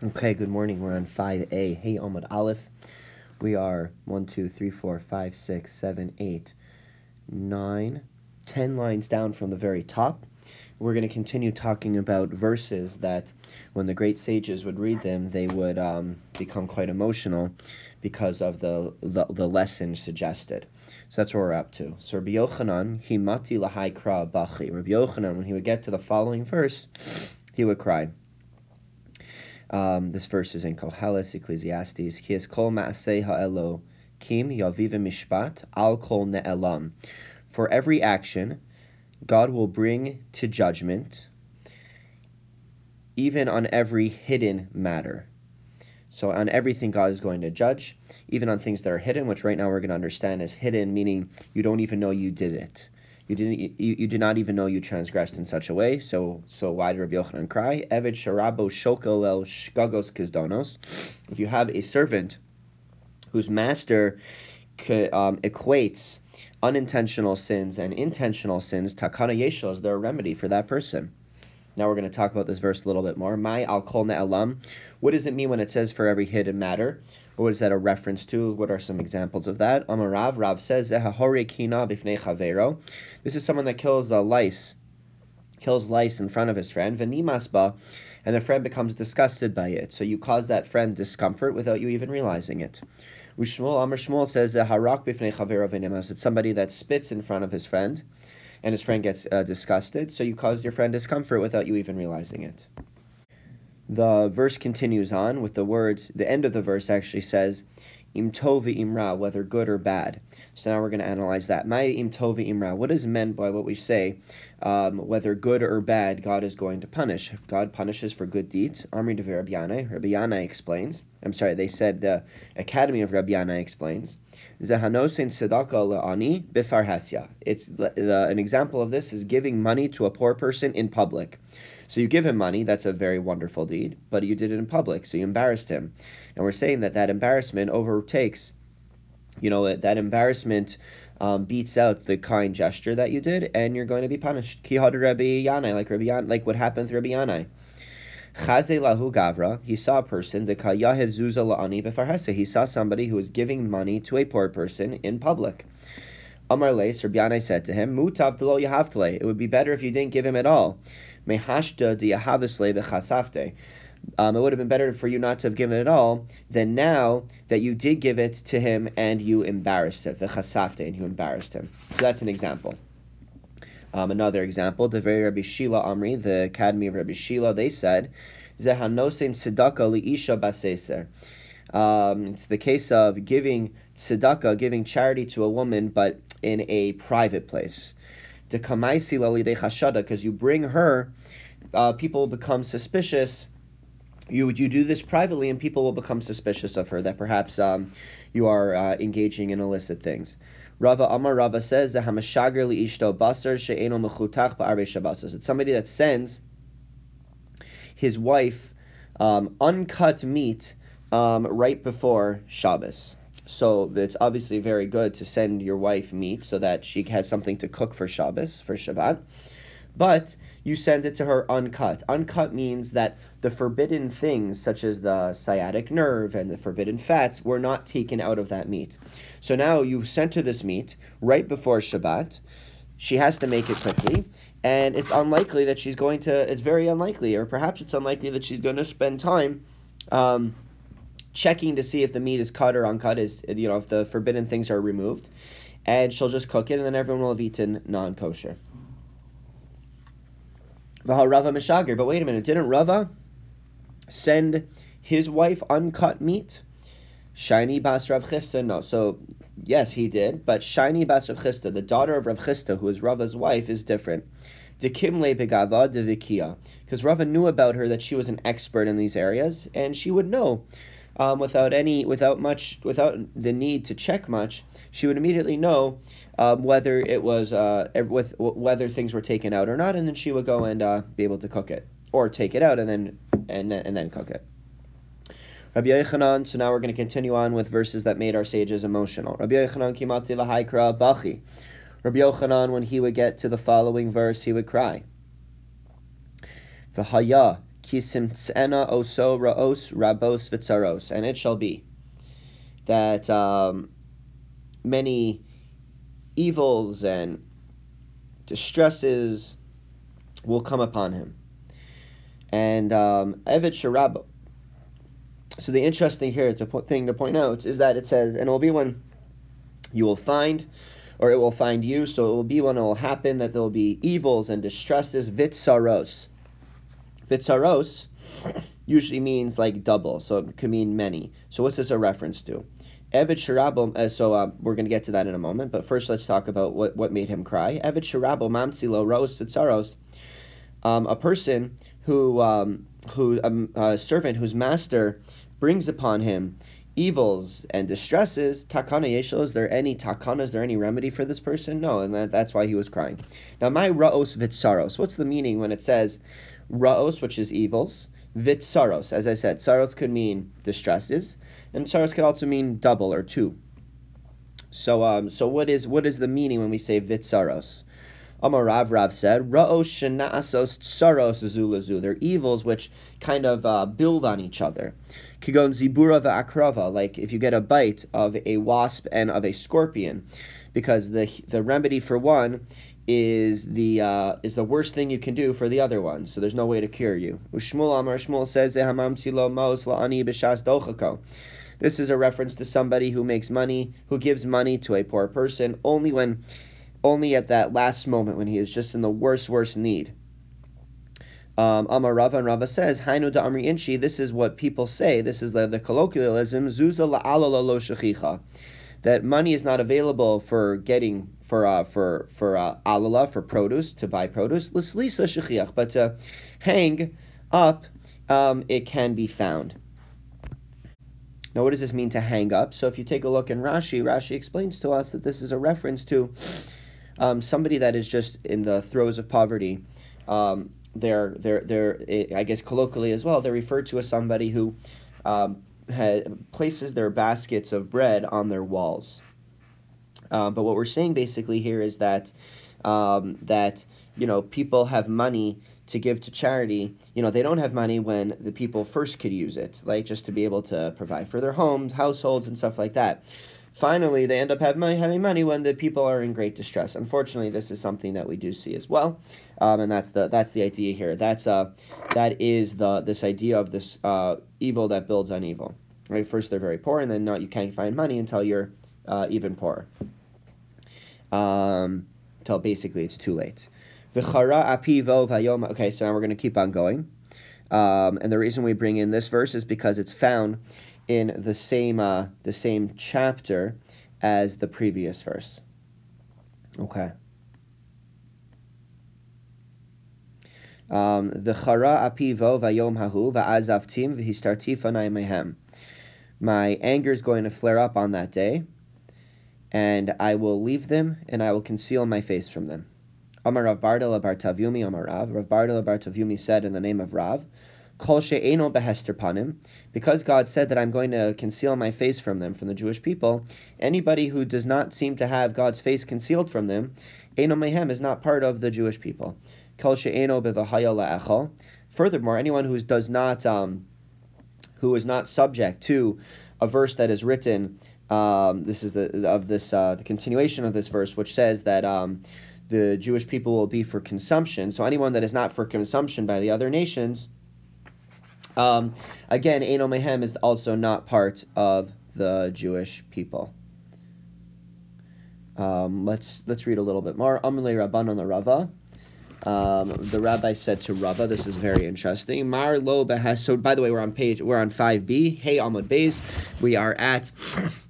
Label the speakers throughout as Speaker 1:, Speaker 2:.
Speaker 1: Okay, good morning. We're on 5a. Hey, Amud Aleph. We are 1, 2, 3, 4, 5, 6, 7, 8, 9, 10 lines down from the very top. We're going to continue talking about verses that, when the great sages would read them, they would um, become quite emotional because of the, the, the lesson suggested. So that's where we're up to. So Rabbi Yochanan, himati lahai kra bachi. Rabbi Yochanan, when he would get to the following verse, he would cry. Um, this verse is in Koheles, Ecclesiastes. Ki es kol ma'aseh ha'elo kim yaviv mishpat al kol ne'elam. For every action, God will bring to judgment, even on every hidden matter. So on everything God is going to judge, even on things that are hidden, which right now we're going to understand as hidden, meaning you don't even know you did it. You didn't. You, you did not even know you transgressed in such a way. So so why did Rabbi Yochanan cry? Eved sharabo shokel el shkagos kizdonos. If you have a servant whose master um, equates unintentional sins and intentional sins, takana yeshel is there a remedy for that person. Now we're going to talk about this verse a little bit more. My al kol ne'elam. What does it mean when it says for every hidden matter? What is that a reference to? What are some examples of that? Amarav, Rav says, eh, This is someone that kills a lice, kills lice in front of his friend, v'nimasba, and the friend becomes disgusted by it. So you cause that friend discomfort without you even realizing it. Ushmuel, Amar Shmuel says, eh, Harak b'fnei chavero It's somebody that spits in front of his friend, and his friend gets uh, disgusted. So you caused your friend discomfort without you even realizing it the verse continues on with the words, the end of the verse actually says, im tovi imra, whether good or bad. So now we're going to analyze that. My im tovi imra, what is meant by what we say, um, whether good or bad, God is going to punish. If God punishes for good deeds. Amri de Rabbi Yanai, explains. I'm sorry, they said the Academy of Rabbi Yanai explains. Zehanosin tzedaka la'ani bifarhasya. It's the, an example of this is giving money to a poor person in public. So you give him money, that's a very wonderful deed, but you did it in public, so you embarrassed him. And we're saying that that embarrassment overtakes, you know, that embarrassment um, beats out the kind gesture that you did, and you're going to be punished. Kihad Rabbi Yanai, like Rabbi Yan, like what happened with Rabbi Yanai. Chaze lahu gavra, he saw a person, the kayahev zuza la'ani befarhese. He saw somebody who was giving money to a poor person in public. Amar Leis, Rabbi Yanai said to him, Mutav lo yahavtele. It would be better if you didn't give him at all. Mehashta diyahavisle v'chasafte. Um, it would have been better for you not to have given it all than now that you did give it to him and you embarrassed him, v'chasafte, and you embarrassed him. So that's an example. Um, another example, the very Rabbi Shila Amri, the Academy of Rabbi Shila, they said, Zehanosin tzedakah liisha baseser. Um, it's the case of giving tzedakah, giving charity to a woman, but in a private place because you bring her, uh, people become suspicious. You you do this privately, and people will become suspicious of her that perhaps um, you are uh, engaging in illicit things. Rava Amar Rava says that hamashager ishto basar she'eno mechutach ba'arbe shabbasos. It's somebody that sends his wife um, uncut meat um, right before Shabbos. So it's obviously very good to send your wife meat so that she has something to cook for Shabbos, for Shabbat. But you send it to her uncut. Uncut means that the forbidden things, such as the sciatic nerve and the forbidden fats, were not taken out of that meat. So now you sent her this meat right before Shabbat. She has to make it quickly, and it's unlikely that she's going to. It's very unlikely, or perhaps it's unlikely that she's going to spend time. Um, checking to see if the meat is cut or uncut, is you know if the forbidden things are removed, and she'll just cook it, and then everyone will have eaten non-kosher. Rava Mishager, but wait a minute, didn't Rava send his wife uncut meat? Shiny Bas Rav Chisda, no. So yes, he did, but Shiny Bas Rav Chisda, the daughter of Rav Chisda, who is Rava's wife, is different. De Kimle Begava de Vikia, because Rava knew about her that she was an expert in these areas, and she would know um, without any, without much, without the need to check much, she would immediately know um, whether it was uh, with whether things were taken out or not, and then she would go and uh, be able to cook it or take it out and then and then, and then cook it. Rabbi Yochanan. So now we're going to continue on with verses that made our sages emotional. Rabbi Yochanan kimati lahaikra bachi. Rabbi Yochanan, when he would get to the following verse, he would cry. V'haya kisimtsena oso raos rabos vitzaros, and it shall be that um, many evils and distresses will come upon him. And um, Evid Sharab. So the interesting here po- thing to point out is that it says, and it will be when you will find, or it will find you. So it will be when it will happen that there will be evils and distresses. Vitsaros. Vitsaros usually means like double, so it could mean many. So what's this a reference to? Evid Sharabo, uh, so uh, we're going to get to that in a moment, but first let's talk about what, what made him cry. Evid Sharabo Mamsilo Ros Tsaros, um, a person who, um, who um, a servant whose master brings upon him evils and distresses, takana yeshel, is there any takana, is there any remedy for this person? No, and that, that's why he was crying. Now, my ra'os vitsaros, what's the meaning when it says ra'os, which is evils, vitsaros? As I said, saros could mean distresses, and saros could also mean double or two. So, um, so what is what is the meaning when we say vitsaros? Amar Rav Rav said, Ra'os shena'asos tsaros zulazu. They're evils which kind of uh, build on each other. Kigon zibura va'akrava, like if you get a bite of a wasp and of a scorpion, because the the remedy for one is the uh, is the worst thing you can do for the other one. So there's no way to cure you. Ushmul Amar Shmuel says. This is a reference to somebody who makes money, who gives money to a poor person only when, only at that last moment when he is just in the worst, worst need. Um, Amar Rava and Rava says, Hainu da Amri Inchi, this is what people say, this is the, the colloquialism, Zuza la'alala lo shachicha, that money is not available for getting, for uh, for for uh, alala, for produce, to buy produce, but to hang up, um, it can be found. Now, what does this mean to hang up? So, if you take a look in Rashi, Rashi explains to us that this is a reference to um, somebody that is just in the throes of poverty. Um, they're, they're, they're, I guess colloquially as well, they're referred to as somebody who um, places their baskets of bread on their walls. Uh, but what we're saying basically here is that um, that you know people have money to give to charity, you know, they don't have money when the people first could use it, like just to be able to provide for their homes, households, and stuff like that. Finally, they end up having money, having money when the people are in great distress. Unfortunately, this is something that we do see as well, um, and that's the that's the idea here. That's uh that is the this idea of this uh, evil that builds on evil. Right? First, they're very poor, and then not you can't find money until you're uh, even poorer. Um, until basically it's too late. Okay, so now we're going to keep on going. Um, and the reason we bring in this verse is because it's found in the same uh, the same chapter as the previous verse. Okay. Um, the chara apivo vayom hahu va'azavtim v'histarti mehem. My anger is going to flare up on that day, and I will leave them, and I will conceal my face from them. Amar Rav Bardal Bartavyumi Amar Rav. Rav Bartavyumi said in the name of Rav, Kol she'eno behester panim, because God said that I'm going to conceal my face from them, from the Jewish people, anybody who does not seem to have God's face concealed from them, eno mehem is not part of the Jewish people. Kol she'eno bevahaya la'echol. Furthermore, anyone who does not, um, who is not subject to a verse that is written, um, this is the of this uh, the continuation of this verse, which says that um, the Jewish people will be for consumption. So anyone that is not for consumption by the other nations, um, again, Eno Mehem is also not part of the Jewish people. Um, let's let's read a little bit more. Amalei Rabban on the Rava. Um, the rabbi said to Rava, this is very interesting. Mar lo behas. So by the way, we're on page, we're on 5b. Hey Amud Beis. We are at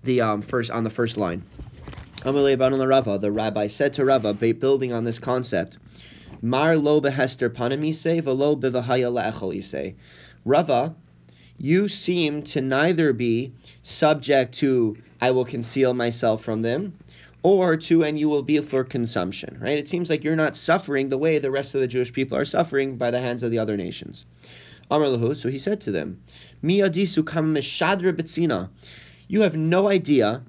Speaker 1: the um, first on the first line. Amalei Rabban on Rava, the rabbi said to Rava, building on this concept, Mar lo behester panamise velo bevahaya le'echol Rava, you seem to neither be subject to I will conceal myself from them, or to and you will be for consumption. Right? It seems like you're not suffering the way the rest of the Jewish people are suffering by the hands of the other nations. Lahu, so he said to them, Mi adisu kam. You have no idea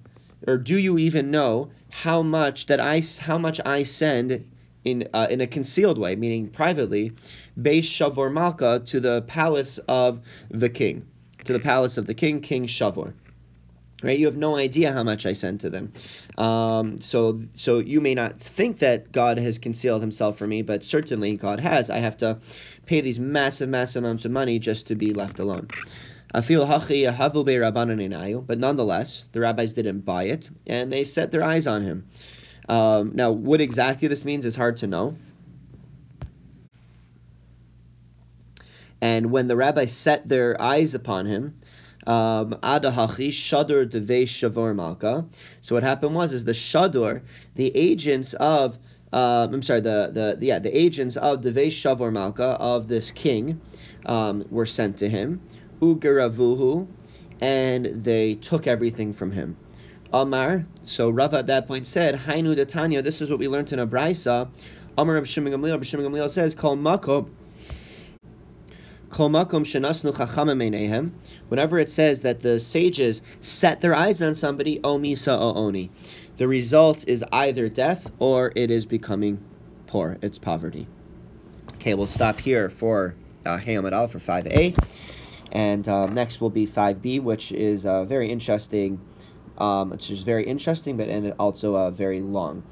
Speaker 1: or do you even know how much that I how much I send in uh, in a concealed way, meaning privately, Beis Shavor Malka to the palace of the king, to the palace of the king, King Shavor. Right, you have no idea how much I sent to them. Um, so, so you may not think that God has concealed Himself from me, but certainly God has. I have to pay these massive, massive amounts of money just to be left alone. But nonetheless, the rabbis didn't buy it, and they set their eyes on him. Um, now, what exactly this means is hard to know. And when the rabbis set their eyes upon him, um, Adahachi Shadur Deve Shavor Malka. So what happened was is the Shadur, the agents of uh, I'm sorry, the, the yeah the agents of Deve Shavor Malka of this king um, were sent to him, Ugaravuhu, and they took everything from him. Amar, so Rava at that point said, Hainu Tanya. this is what we learned in a Brisa. Amar of Shimon Gamliel, Shimon Gamliel says, Kol Makom, Kol Makom Shenasnu Chachamim Whenever it says that the sages set their eyes on somebody, o Oni, the result is either death or it is becoming poor. It's poverty. Okay, we'll stop here for uh, Hayom for 5a. And uh, next will be 5b, which is uh, very interesting um, which is very interesting, but and also uh, very long.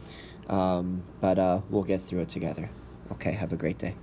Speaker 1: Um, but uh, we'll get through it together. Okay, have a great day.